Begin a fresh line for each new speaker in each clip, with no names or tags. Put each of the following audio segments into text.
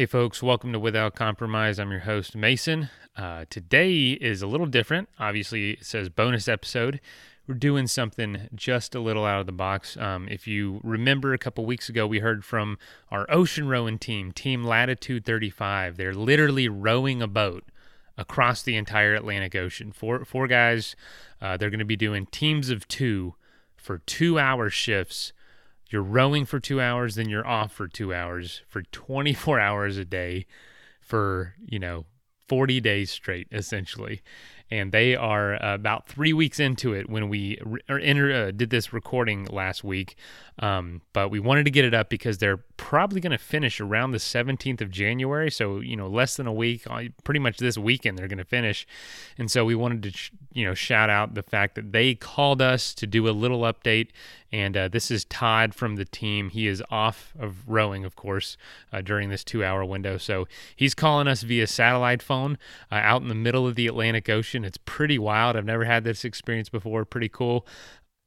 Hey, folks, welcome to Without Compromise. I'm your host, Mason. Uh, today is a little different. Obviously, it says bonus episode. We're doing something just a little out of the box. Um, if you remember, a couple weeks ago, we heard from our ocean rowing team, Team Latitude 35. They're literally rowing a boat across the entire Atlantic Ocean. Four, four guys. Uh, they're going to be doing teams of two for two hour shifts you're rowing for two hours, then you're off for two hours for 24 hours a day for, you know, 40 days straight, essentially and they are about three weeks into it when we re- enter, uh, did this recording last week. Um, but we wanted to get it up because they're probably going to finish around the 17th of January. So, you know, less than a week, uh, pretty much this weekend, they're going to finish. And so we wanted to, sh- you know, shout out the fact that they called us to do a little update. And uh, this is Todd from the team. He is off of rowing, of course, uh, during this two hour window. So he's calling us via satellite phone uh, out in the middle of the Atlantic Ocean. It's pretty wild. I've never had this experience before. Pretty cool.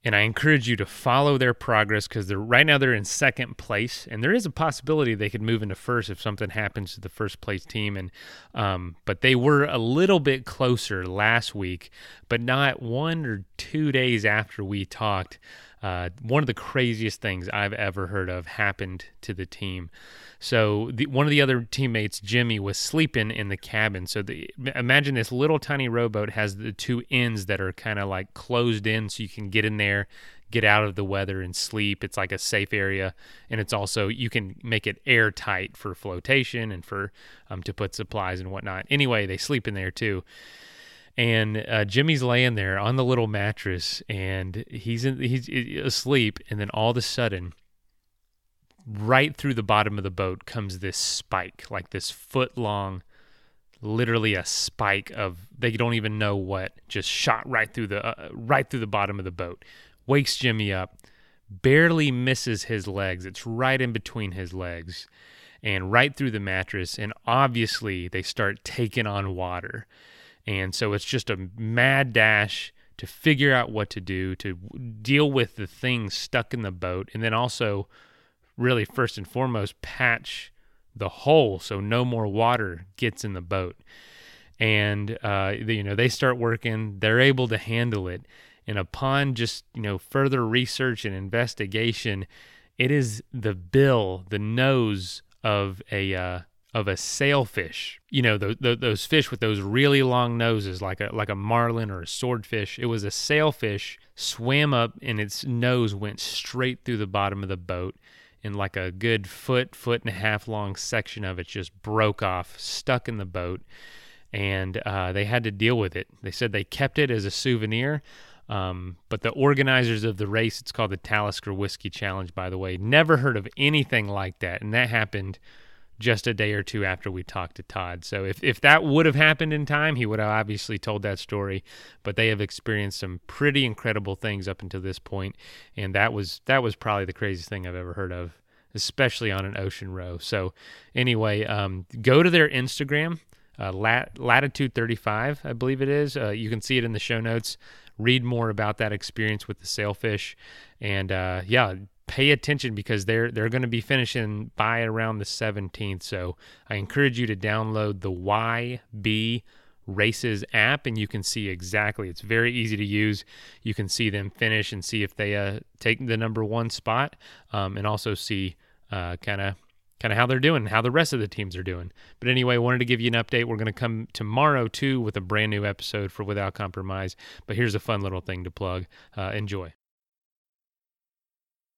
And I encourage you to follow their progress because they're right now they're in second place, and there is a possibility they could move into first if something happens to the first place team. And um, but they were a little bit closer last week, but not one or two days after we talked. Uh, one of the craziest things I've ever heard of happened to the team. So the, one of the other teammates, Jimmy, was sleeping in the cabin. So the, imagine this little tiny rowboat has the two ends that are kind of like closed in, so you can get in there, get out of the weather and sleep. It's like a safe area, and it's also you can make it airtight for flotation and for um, to put supplies and whatnot. Anyway, they sleep in there too and uh, Jimmy's laying there on the little mattress, and he's in, he's asleep, and then all of a sudden, right through the bottom of the boat comes this spike, like this foot long, literally a spike of they don't even know what, just shot right through the uh, right through the bottom of the boat, wakes Jimmy up, barely misses his legs. It's right in between his legs, and right through the mattress, and obviously they start taking on water and so it's just a mad dash to figure out what to do, to deal with the things stuck in the boat, and then also, really, first and foremost, patch the hole so no more water gets in the boat. And, uh, you know, they start working, they're able to handle it. And upon just, you know, further research and investigation, it is the bill, the nose of a, uh, of a sailfish. You know, the, the, those fish with those really long noses, like a like a marlin or a swordfish. It was a sailfish swam up, and its nose went straight through the bottom of the boat, and like a good foot, foot and a half long section of it just broke off, stuck in the boat, and uh, they had to deal with it. They said they kept it as a souvenir. Um, but the organizers of the race, it's called the Talisker Whisky Challenge, by the way, never heard of anything like that. And that happened just a day or two after we talked to Todd. So if, if that would have happened in time, he would have obviously told that story. But they have experienced some pretty incredible things up until this point, and that was that was probably the craziest thing I've ever heard of, especially on an ocean row. So anyway, um, go to their Instagram, uh, lat- latitude 35, I believe it is. Uh, you can see it in the show notes. Read more about that experience with the sailfish, and uh, yeah, pay attention because they're they're going to be finishing by around the 17th. So I encourage you to download the YB Races app and you can see exactly. It's very easy to use. You can see them finish and see if they uh, take the number one spot, um, and also see kind of kind of how they're doing, how the rest of the teams are doing. But anyway, wanted to give you an update. We're going to come tomorrow too with a brand new episode for Without Compromise. But here's a fun little thing to plug. Uh, enjoy.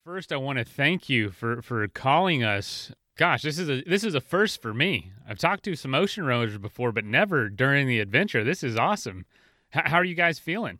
First, I want to thank you for for calling us. Gosh, this is a this is a first for me. I've talked to some ocean rowers before, but never during the adventure. This is awesome. H- how are you guys feeling?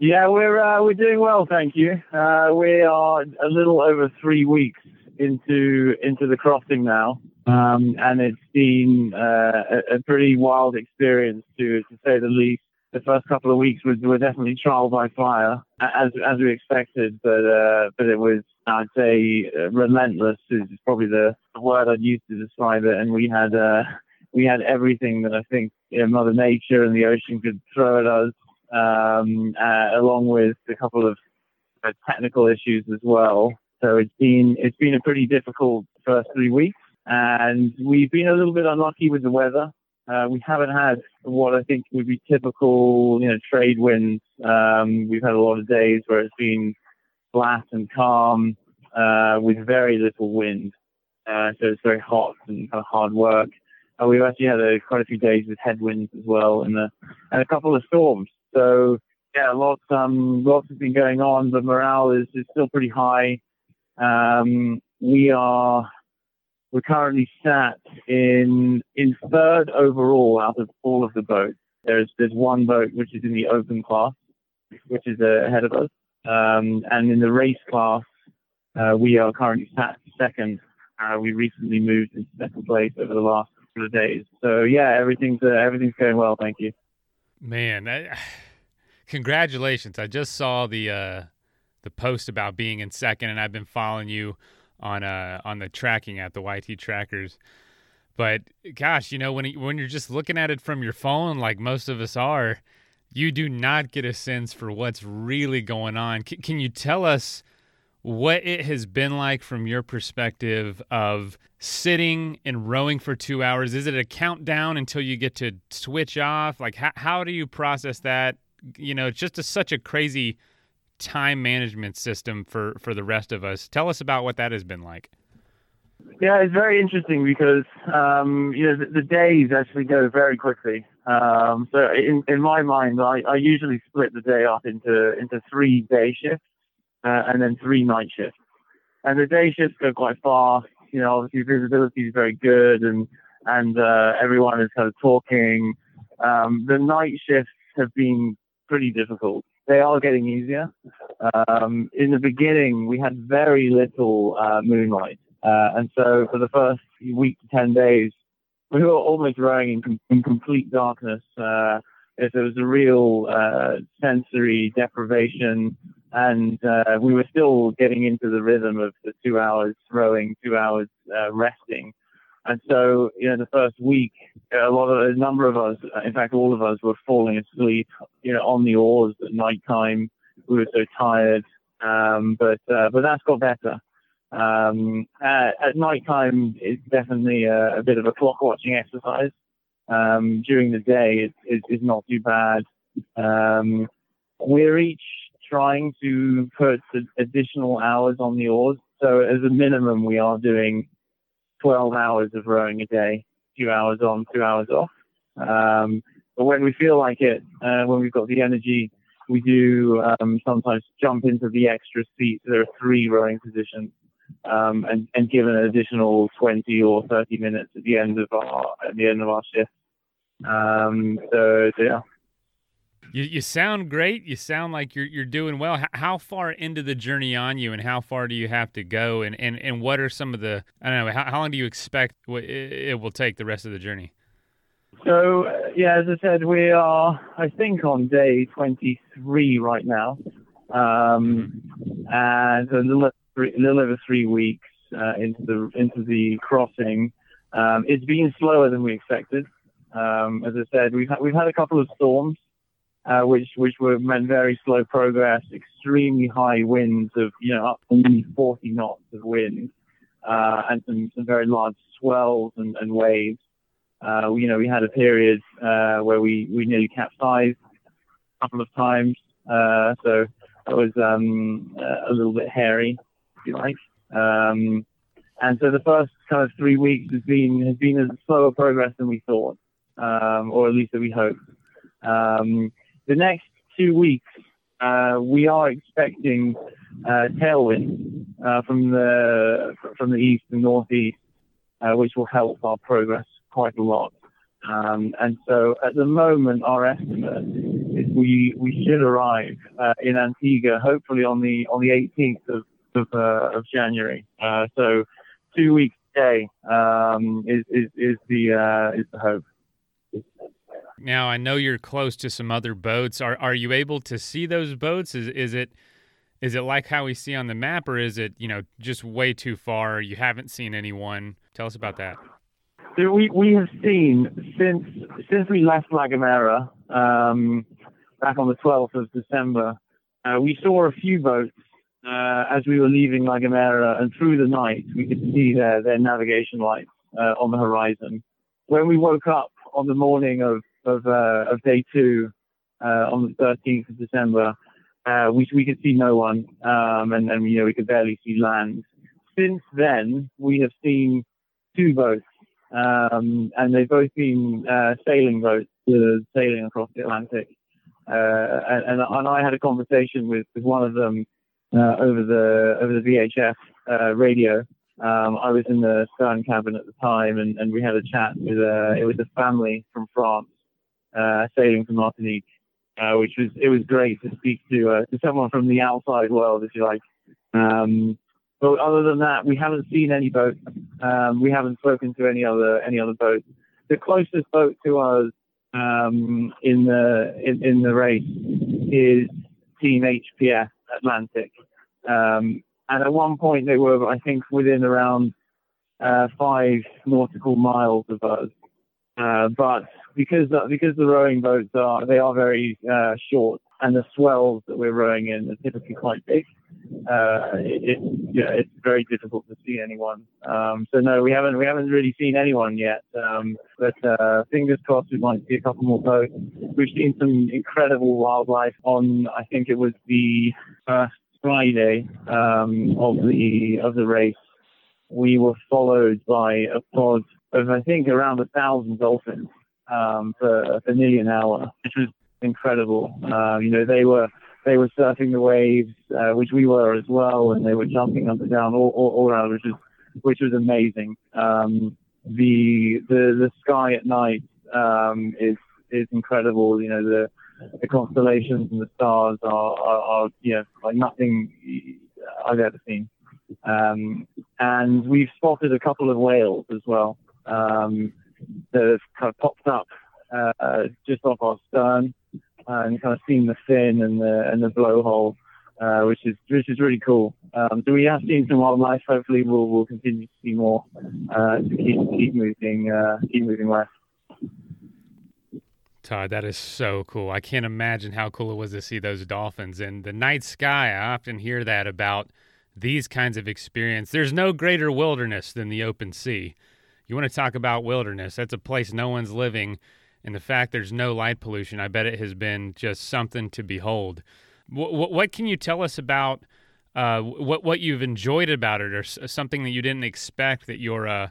Yeah, we're uh, we're doing well, thank you. Uh, we are a little over three weeks into into the crossing now, um, and it's been uh, a, a, pretty wild experience to to say the least the first couple of weeks was were definitely trial by fire, as as we expected. But uh, but it was I'd say uh, relentless is probably the, word I'd use to describe it. And we had uh, we had everything that I think you know, Mother Nature and the ocean could throw at us, um, uh, along with a couple of technical issues as well. So it's been it's been a pretty difficult first three weeks. and we've been a little bit unlucky with the weather. Uh, we haven't had what I think would be typical, you know, trade winds. Um, we've had a lot of days where it's been flat and calm uh, with very little wind. Uh, so it's very hot and kind of hard work. Uh, we've actually had a, quite a few days with headwinds as well, and a and a couple of storms. So yeah, lots um lots has been going on. The morale is, is still pretty high. Um, we are we're currently sat in in third overall out of all of the boats. There's there's one boat which is in the open class, which is uh, ahead of us, um, and in the race class, uh, we are currently sat second. Uh, we recently moved into second place over the last couple of days. So yeah, everything's uh, everything's going well. Thank you.
Man, I, congratulations! I just saw the uh, the post about being in second, and I've been following you on uh on the tracking at the YB trackers. But gosh, you know when when you're just looking at it from your phone, like most of us are, you do not get a sense for what's really going on. C- can you tell us what it has been like from your perspective of sitting and rowing for two hours? Is it a countdown until you get to switch off? Like how how do you process that? You know, it's just a, such a crazy time management system for for the rest of us. Tell us about what that has been like.
Yeah, it's very interesting because um, you know the, the, days actually go very quickly. Um, so in in my mind, I, I usually split the day up into into three day shifts uh, and then three night shifts. And the day shifts go quite fast. You know, obviously visibility is very good, and and uh, everyone is kind of talking. Um, the night shifts have been pretty difficult they are getting easier. Um, in the beginning, we had very little uh, moonlight, uh, and so for the first week to ten days, we were almost rowing in, in complete darkness. Uh, there was a real uh, sensory deprivation, and uh, we were still getting into the rhythm of the two hours rowing, two hours uh, resting. And so, you know, the first week, a lot of a number of us, in fact, all of us, were falling asleep, you know, on the oars at night time. We were so tired, um, but uh, but that's got better. Um, at, at night time, it's definitely a, a, bit of a clock watching exercise. Um, during the day, it's it, not too bad. Um, we're each trying to put additional hours on the oars. So as a minimum, we are doing 12 hours of rowing a day, two hours on, two hours off. Um, but when we feel like it, uh, when we've got the energy, we do um, sometimes jump into the extra seat. There are three rowing positions, um, and, and give an additional 20 or 30 minutes at the end of our at the end of our shift. Um, so, so yeah.
You, you sound great. You sound like you're you're doing well. How, far into the journey on you, and how far do you have to go? And and, and what are some of the I don't know how, how long do you expect it will take the rest of the journey?
So yeah, as I said, we are I think on day 23 right now, um, and a little, a little over three weeks uh, into the into the crossing. Um, it's been slower than we expected. Um, as I said, we've had, we've had a couple of storms uh, which which were meant very slow progress, extremely high winds of you know up to 40 knots of wind, uh, and some, some very large swells and, and waves. Uh, you know, we had a period uh, where we, we nearly capsized a couple of times, uh, so that was um, a little bit hairy, if you like. Um, and so the first kind of three weeks has been has been a slower progress than we thought, um, or at least that we hoped. Um, the next two weeks, uh, we are expecting uh, tailwind uh, from the from the east and northeast, uh, which will help our progress quite a lot. Um, and so, at the moment, our estimate is we we should arrive uh, in Antigua hopefully on the on the 18th of of, uh, of January. so, two weeks today um, is, is is the is the hope.
Now I know you're close to some other boats. Are are you able to see those boats? Is is it is it like how we see on the map, or is it you know just way too far? You haven't seen anyone. Tell us about that.
So we we have seen since since we left La Gomera um, back on the 12th of December. Uh, we saw a few boats uh, as we were leaving La Gomera, and through the night we could see their their navigation lights. uh, on the horizon. When we woke up on the morning of of, uh, of day two uh, on the 13th of December, uh, we we could see no one, um, and and you know we could barely see land. Since then, we have seen two boats, um, and they've both been uh, sailing boats uh, sailing across the Atlantic. Uh, and, and I had a conversation with, with one of them over the over the VHF radio. Um, I was in the stern cabin at the time, and, and we had a chat with a it was a family from France sailing from Martinique, uh, which was it was great to speak to uh, to someone from the outside world, if you like. Um, but other than that, we haven't seen any boats. Um, we haven't spoken to any other any other boats. The closest boat to us um, in the in, in, the race is Team HPS Atlantic, um, and at one point they were, I think, within around uh, five nautical miles of us. Uh, but because because the rowing boats are they are very uh, short, and the swells that we're rowing in are typically quite big. Uh, it, yeah, it's very difficult to see anyone. Um, so no, we haven't we haven't really seen anyone yet. Um, but uh, fingers crossed, we might see a couple more boats. We've seen some incredible wildlife on. I think it was the first Friday um, of the of the race. We were followed by a pod of I think around a thousand dolphins um, for, for nearly an hour, which was incredible. Uh, you know, they were they were surfing the waves, uh, which we were as well, and they were jumping up and down all, all, all around, which was which was amazing. Um, the the the sky at night um, is is incredible. You know the the constellations and the stars are, are, are you know like nothing I've ever seen. Um, and we've spotted a couple of whales as well um, that have kind of popped up uh, just off our stern and kind of seen the fin and the and the blowhole, uh, which is which is really cool. Um, so we have seen some wildlife. Hopefully, we'll we'll continue to see more uh, to keep keep moving uh, keep moving west.
Todd, that is so cool. I can't imagine how cool it was to see those dolphins and the night sky. I often hear that about these kinds of experience. There's no greater wilderness than the open sea. You want to talk about wilderness? That's a place no one's living and the fact there's no light pollution, I bet it has been just something to behold. What, what can you tell us about uh, what what you've enjoyed about it, or something that you didn't expect that you're uh,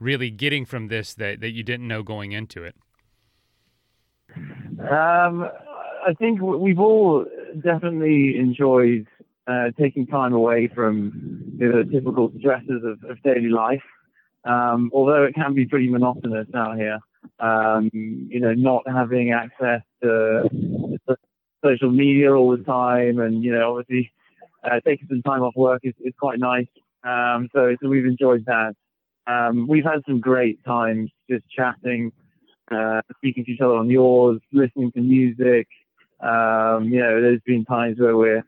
really getting from this that, that you didn't know going into it?
Um, I think we've all definitely enjoyed uh, taking time away from you know, the typical stresses of, of daily life. Um, although it can be pretty monotonous out here um, you know, not having access to, social media all the time, and you know, obviously uh, taking some time off work is, is quite nice. Um, so, so we've enjoyed that. Um, we've had some great times just chatting, uh, speaking to each other on yours, listening to music. Um, you know, there's been times where we're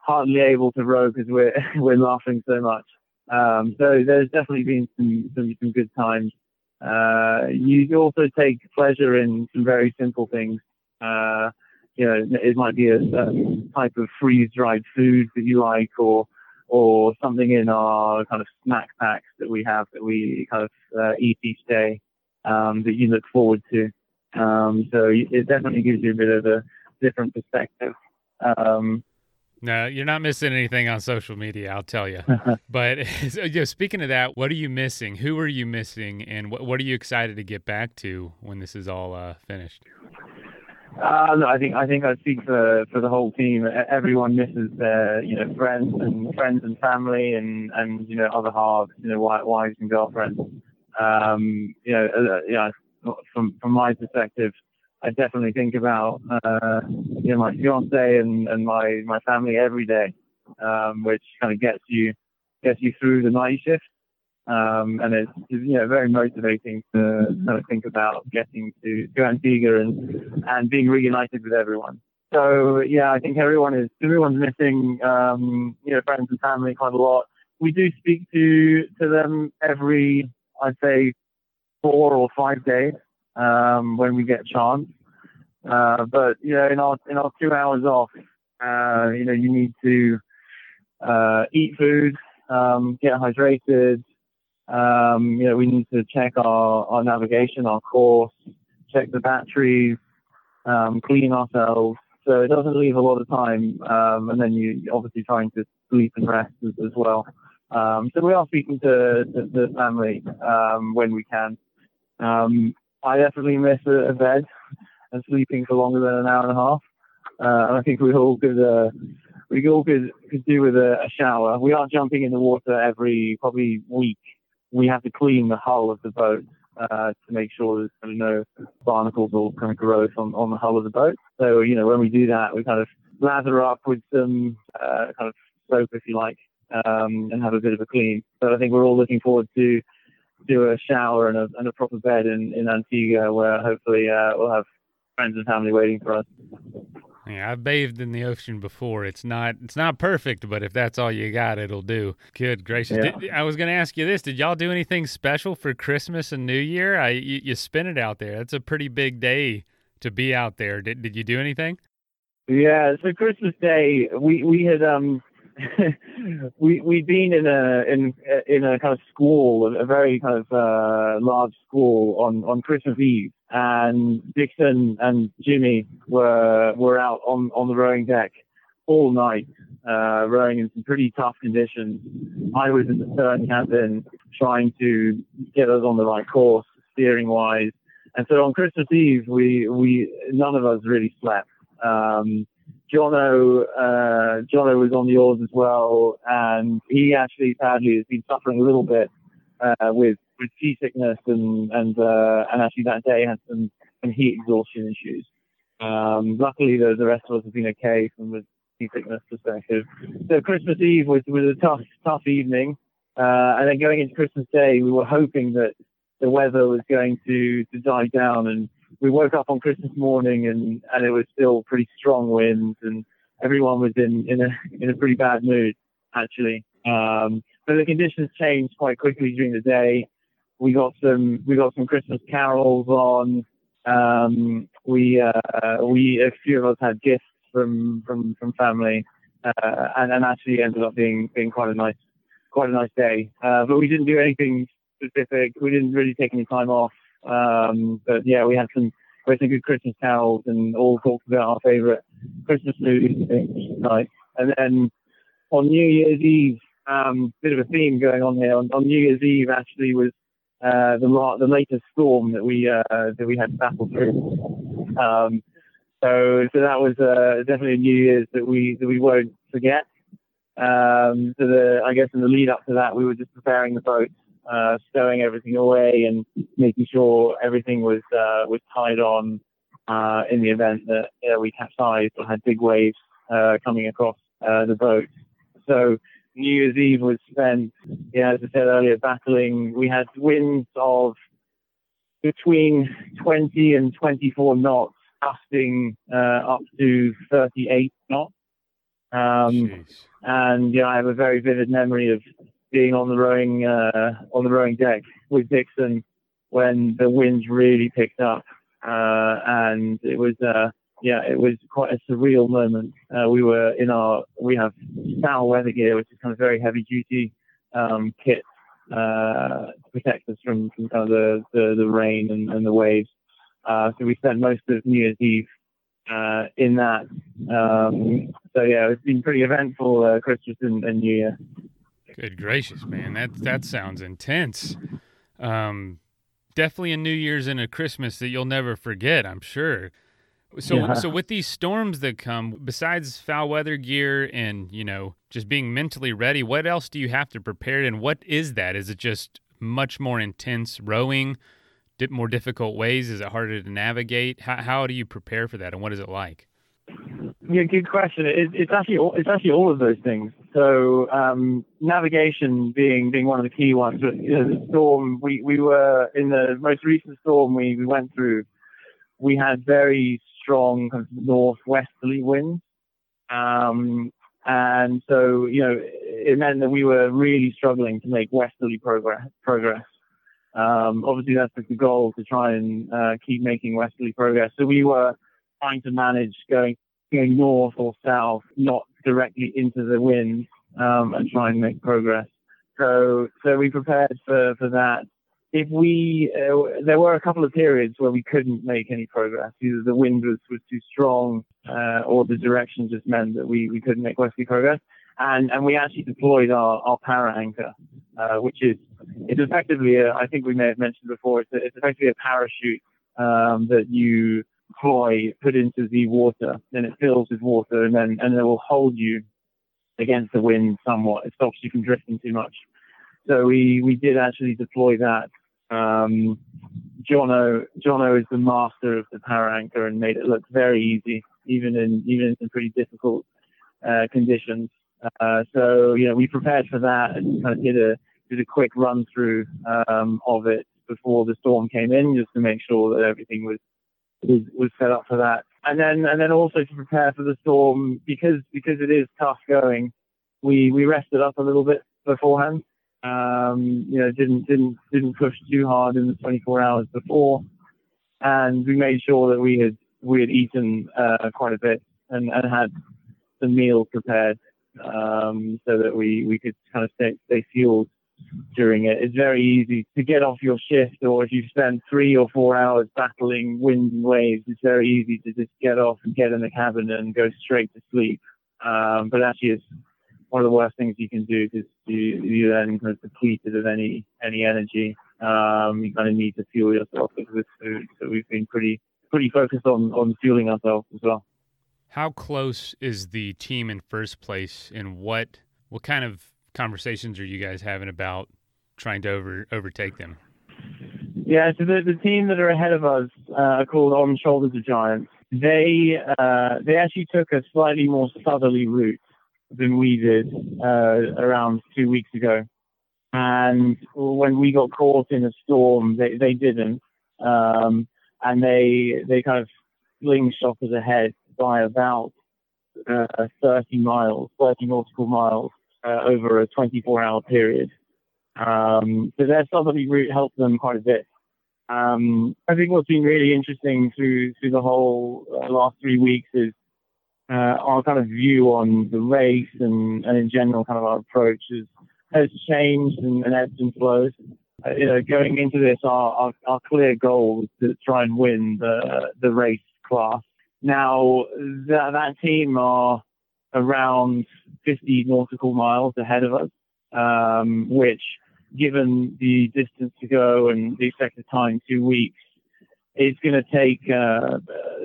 hardly able to row because we're we're laughing so much. Um, so there's definitely been some, some, some good times. Uh, you also take pleasure in some very simple things. Uh, you know, it might be a, a type of freeze-dried food that you like, or or something in our kind of snack packs that we have that we kind of uh, eat each day um, that you look forward to. Um, so it definitely gives you a bit of a different perspective. Um,
no, you're not missing anything on social media, I'll tell you. but you speaking of that, what are you missing? Who are you missing? And what, what are you excited to get back to when this is all uh, finished?
Uh, no, I think I think I speak for for the whole team. Everyone misses their you know friends and friends and family and and you know other halves, you know wives and girlfriends. Um, you know, uh, yeah. From from my perspective, I definitely think about uh, you know my fiance and, and my my family every day, um, which kind of gets you gets you through the night shift. Um, and it's you know very motivating to kind of think about getting to, to Antigua and and being reunited with everyone. So yeah, I think everyone is everyone's missing um, you know friends and family quite a lot. We do speak to to them every I'd say four or five days um, when we get a chance. Uh, but you know, in our in our two hours off, uh, you know, you need to uh, eat food, um, get hydrated, Um, you know, we need to check our, our navigation, our course, check the batteries, um, clean ourselves. So it doesn't leave a lot of time. Um, and then you obviously trying to sleep and rest as, as well. Um, so we are speaking to, the family um, when we can. Um, I definitely miss a, a, bed and sleeping for longer than an hour and a half. Uh, and I think we all could uh, we all could, could do with a, a, shower. We are jumping in the water every probably week. We have to clean the hull of the boat uh, to make sure there's kind of no barnacles or kind of growth on, on the hull of the boat. So, you know, when we do that, we kind of lather up with some uh, kind of soap, if you like, um, and have a bit of a clean. But I think we're all looking forward to do a shower and a, and a proper bed in, in Antigua where hopefully uh, we'll have friends and family waiting for us.
Yeah, I've bathed in the ocean before. It's not it's not perfect, but if that's all you got, it'll do. Good gracious! Yeah. Did, I was going to ask you this: Did y'all do anything special for Christmas and New Year? I you, you spin it out there. That's a pretty big day to be out there. Did did you do anything?
Yeah, so Christmas Day, we we had um we we'd been in a in in a kind of school, a very kind of uh, large school on on Christmas Eve, and Dixon and Jimmy were were out on on the rowing deck all night, uh, rowing in some pretty tough conditions. I was in the stern cabin trying to get us on the right course, steering wise, and so on Christmas Eve, we we none of us really slept. Um, Jono, uh, Jono was on oars as well, and he actually sadly has been suffering a little bit uh, with with seasickness and and uh, and actually that day had some some heat exhaustion issues. Um, luckily, the, the rest of us have been okay from a seasickness perspective. So Christmas Eve was was a tough tough evening, uh, and then going into Christmas Day, we were hoping that the weather was going to to die down and we woke up on Christmas morning and, and it was still pretty strong winds and everyone was in, in a in a pretty bad mood actually. Um, but the conditions changed quite quickly during the day. We got some we got some Christmas carols on. Um, we uh, we a few of us had gifts from from from family, uh, and, and actually ended up being being quite a nice quite a nice day. Uh, but we didn't do anything specific. We didn't really take any time off. Um, but yeah, we had some we had some good Christmas carols and all talked about our favourite Christmas movies night. And then on New Year's Eve, um, bit of a theme going on here. On, on New Year's Eve, actually, was uh, the the latest storm that we uh, that we had to battle through. Um, so so that was uh, definitely a New Year's that we that we won't forget. Um, so the I guess in the lead up to that, we were just preparing the boat uh, stowing everything away and making sure everything was uh, was tied on uh, in the event that you know, we capsized or had big waves uh, coming across uh, the boat. So New Year's Eve was spent, yeah, as I said earlier, battling. We had winds of between 20 and 24 knots, gusting uh, up to 38 knots. Um, and yeah, I have a very vivid memory of being on the rowing uh, on the rowing deck with Dixon when the winds really picked up, uh, and it was uh, yeah, it was quite a surreal moment. Uh, we were in our we have foul weather gear, which is kind of very heavy duty um, kit uh, to protect us from, from kind of the, the, the rain and, and the waves. Uh, so we spent most of New Year's Eve uh, in that. Um, so yeah, it's been pretty eventful uh, Christmas and, and New Year.
Good gracious, man. That that sounds intense. Um, definitely a New Year's and a Christmas that you'll never forget, I'm sure. So yeah. so with these storms that come, besides foul weather gear and, you know, just being mentally ready, what else do you have to prepare and what is that? Is it just much more intense rowing, more difficult ways? Is it harder to navigate? How how do you prepare for that and what is it like?
Yeah, good question. It, it's actually it's actually all of those things. So um, navigation being being one of the key ones. But you know, the storm we, we were in the most recent storm we, we went through. We had very strong kind of northwesterly winds, um, and so you know it meant that we were really struggling to make westerly progress. Progress. Um, obviously, that's the goal to try and uh, keep making westerly progress. So we were trying to manage going going north or south, not directly into the wind, um, and try and make progress. So so we prepared for for that. If we uh, there were a couple of periods where we couldn't make any progress. Either the wind was was too strong, uh, or the direction just meant that we we couldn't make westerly progress. And and we actually deployed our our para anchor, uh, which is it's effectively a, I think we may have mentioned before. It's, a, it's effectively a parachute um, that you deploy, put into the water, then it fills with water, and then and it will hold you against the wind somewhat. It stops you from drifting too much. So we, we did actually deploy that. Um, Jono, Jono is the master of the para anchor and made it look very easy, even in even in pretty difficult uh, conditions. Uh, so you know we prepared for that and kind of did a did a quick run through um, of it before the storm came in, just to make sure that everything was was, was set up for that and then and then also to prepare for the storm because because it is tough going. We we rested up a little bit beforehand. Um, you know, didn't didn't didn't push too hard in the 24 hours before, and we made sure that we had we had eaten uh, quite a bit and, and had some meals prepared um, so that we we could kind of stay stay fueled during it. It's very easy to get off your shift, or if you spend three or four hours battling wind and waves, it's very easy to just get off and get in the cabin and go straight to sleep. Um, but actually, it's one of the worst things you can do because you, you then kind of depleted of any any energy. Um, you kind of need to fuel yourself with food. So we've been pretty pretty focused on on fueling ourselves as well.
How close is the team in first place, and what what kind of conversations are you guys having about trying to over overtake them?
Yeah, so the, the team that are ahead of us uh, are called On Shoulders of Giants. They uh, they actually took a slightly more southerly route than we did uh, around two weeks ago. And when we got caught in a storm, they, they didn't. Um, and they they kind of slingshot us ahead by about uh, 30 miles, 30 nautical miles uh, over a 24-hour period. Um, so their southerly route helped them quite a bit. Um, I think what's been really interesting through through the whole uh, last three weeks is uh, our kind of view on the race and, and in general kind of our approach is, has changed and, and ebbs and flows. Uh, you know, going into this, our, our, our clear goal was to try and win the the race class. Now that that team are around 50 nautical miles ahead of us, um, which, given the distance to go and the expected time, two weeks, it's going to take, uh,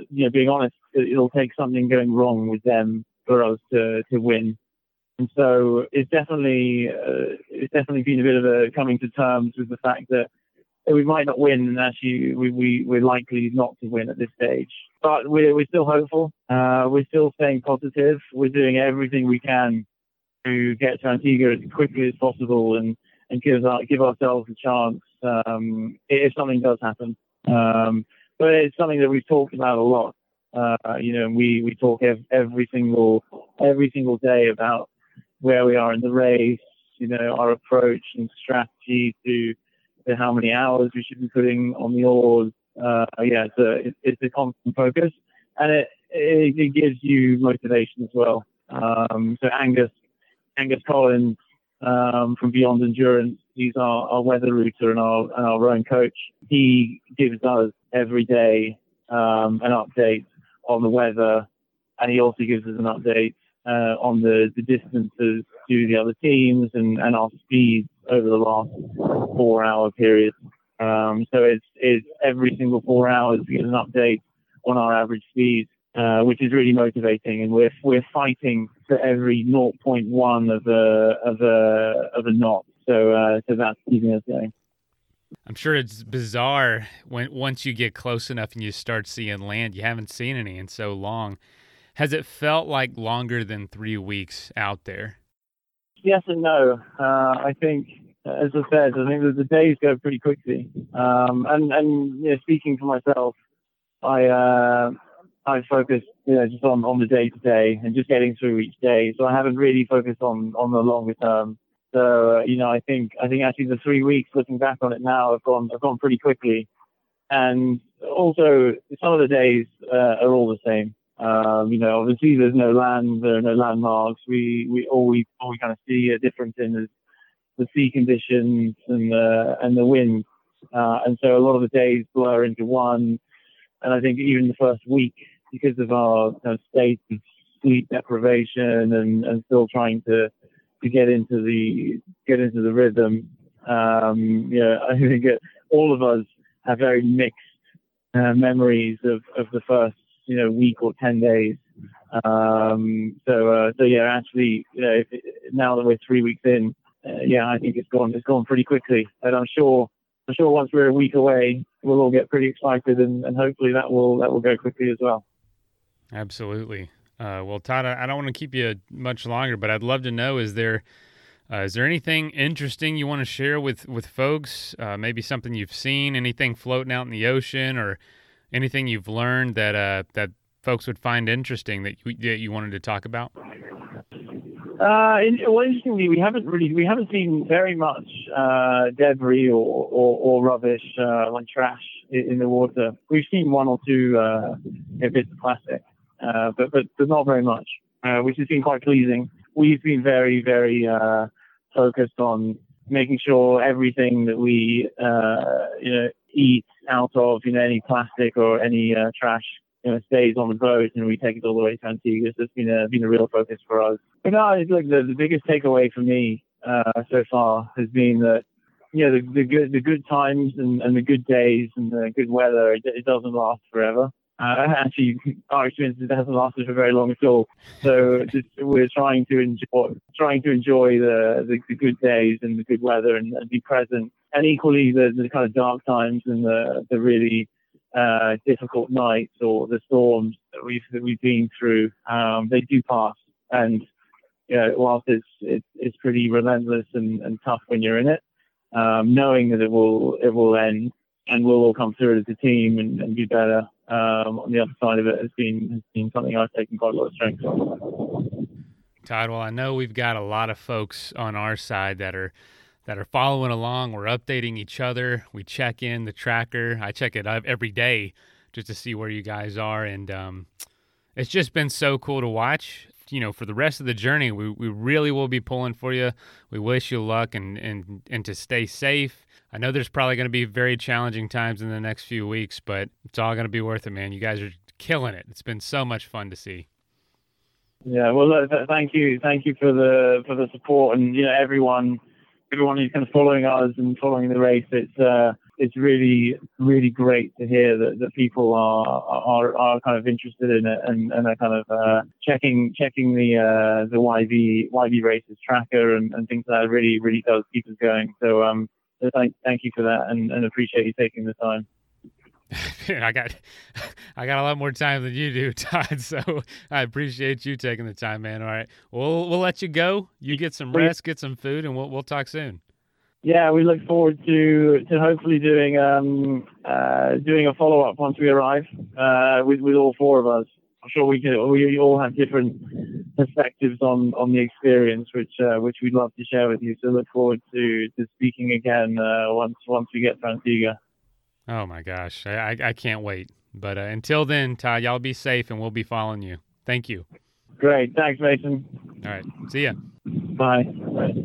you know, being honest, it'll take something going wrong with them for us to, to win. And so it's definitely, uh, it's definitely been a bit of a coming to terms with the fact that we might not win, and actually we, we, we're likely not to win at this stage. But we're, we're still hopeful. Uh, we're still staying positive. We're doing everything we can to get to Antigua as quickly as possible and, and give, our, give ourselves a chance um, if something does happen. Um, but it's something that we've talked about a lot. Uh, you know, we, we talk ev- every single every single day about where we are in the race, you know, our approach and strategy to to how many hours we should be putting on the oars. Uh, yeah, it's a, it's a constant focus, and it, it, it gives you motivation as well. Um, so Angus Angus Collins um, from Beyond Endurance, he's our, our weather router and our and our rowing coach. He gives us every day um, an update on the weather, and he also gives us an update uh, on the, the distances to the other teams and, and our speeds over the last four hour period. Um, so it's, it's every single four hours we get an update on our average speed, uh, which is really motivating. And we're, we're fighting for every 0.1 of a, of a, of a knot. So, uh, so that's keeping us going.
I'm sure it's bizarre when once you get close enough and you start seeing land, you haven't seen any in so long. Has it felt like longer than three weeks out there?
Yes and no. Uh, I think, as I said, I think that the days go pretty quickly. Um, and and you know, speaking for myself, I uh, I focus you know just on, on the day to day and just getting through each day. So I haven't really focused on on the longer term. So uh, you know, I think I think actually the three weeks, looking back on it now, have gone have gone pretty quickly. And also, some of the days uh, are all the same. Um, you know, obviously there's no land, there are no landmarks. We, we all we all we kind of see a difference in the sea conditions and the and the wind, uh, and so a lot of the days blur into one. And I think even the first week, because of our kind of state of sleep deprivation and, and still trying to to get into the get into the rhythm, um, yeah, I think it, all of us have very mixed uh, memories of, of the first you know week or ten days. Um, so uh, so yeah, actually, you know, now that we're three weeks in, uh, yeah, I think it's gone it's gone pretty quickly, and I'm sure I'm sure once we're a week away, we'll all get pretty excited, and, and hopefully that will that will go quickly as well.
Absolutely. Uh, well, Todd, I don't want to keep you much longer, but I'd love to know: is there uh, is there anything interesting you want to share with with folks? Uh, maybe something you've seen, anything floating out in the ocean, or anything you've learned that uh, that folks would find interesting that you, that you wanted to talk about?
Uh, well, interestingly, we haven't really we haven't seen very much uh, debris or, or, or rubbish uh, like trash in, the water. We've seen one or two uh, bits of plastic, uh, but but but not very much, uh, which has been quite pleasing. We've been very very uh, focused on making sure everything that we you know eat out of you know any plastic or any uh, trash you know, stays on the boat and we take it all the way to Antigua. So it's been a been a real focus for us. But no, like the, the biggest takeaway for me uh, so far has been that you know the, the good the good times and, and the good days and the good weather it, it doesn't last forever. Uh, actually, our experience hasn't lasted for very long at all. So just, we're trying to enjoy trying to enjoy the, the, the good days and the good weather and, and be present. And equally the, the kind of dark times and the the really uh, difficult nights or the storms that we've that we've been through, um, they do pass. And you know, whilst it's it's, it's pretty relentless and, and tough when you're in it, um, knowing that it will it will end and we'll all come through as a team and, and be better um, on the other side of it has been has been something I've taken quite a lot of strength from.
Todd, well, I know we've got a lot of folks on our side that are that are following along. We're updating each other. We check in the tracker. I check it every day just to see where you guys are. And um, it's just been so cool to watch. You know, for the rest of the journey, we, we really will be pulling for you. We wish you luck and, and, and to stay safe. I know there's probably going to be very challenging times in the next few weeks, but it's all going to be worth it, man. You guys are killing it. It's been so much fun to see.
Yeah, well, thank you, thank you for the for the support, and you know everyone everyone who's kind of following us and following the race. It's uh, it's really really great to hear that, that people are, are are kind of interested in it and, and are kind of uh, checking checking the uh, the YB YB races tracker and, and things like that. Really really does keep us going. So um, thank thank you for that and, and appreciate you taking the time.
I got I got a lot more time than you do, Todd. So I appreciate you taking the time, man. All right. We'll we'll let you go. You get some rest, get some food, and we'll we'll talk soon.
Yeah, we look forward to to hopefully doing um uh doing a follow up once we arrive uh with with all four of us. I'm sure we can we all have different perspectives on on the experience, which uh, which we'd love to share with you. So look forward to to speaking again uh, once once we get to Antigua.
Oh my gosh, I, I, can't wait. But uh, until then, Todd, y'all be safe and we'll be following you. Thank you.
Great. Thanks, Mason.
All right. See ya.
Bye. Bye.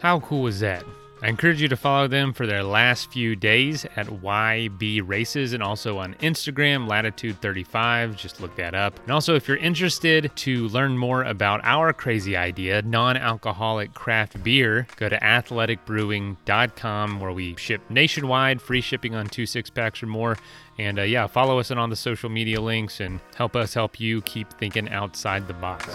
How cool was that? I encourage you to follow them for their last few days at YB Races and also on Instagram, Latitude35. Just look that up. And also, if you're interested to learn more about our crazy idea, non alcoholic craft beer, go to athleticbrewing.com where we ship nationwide, free shipping on two six packs or more. And uh, yeah, follow us on all the social media links and help us help you keep thinking outside the box.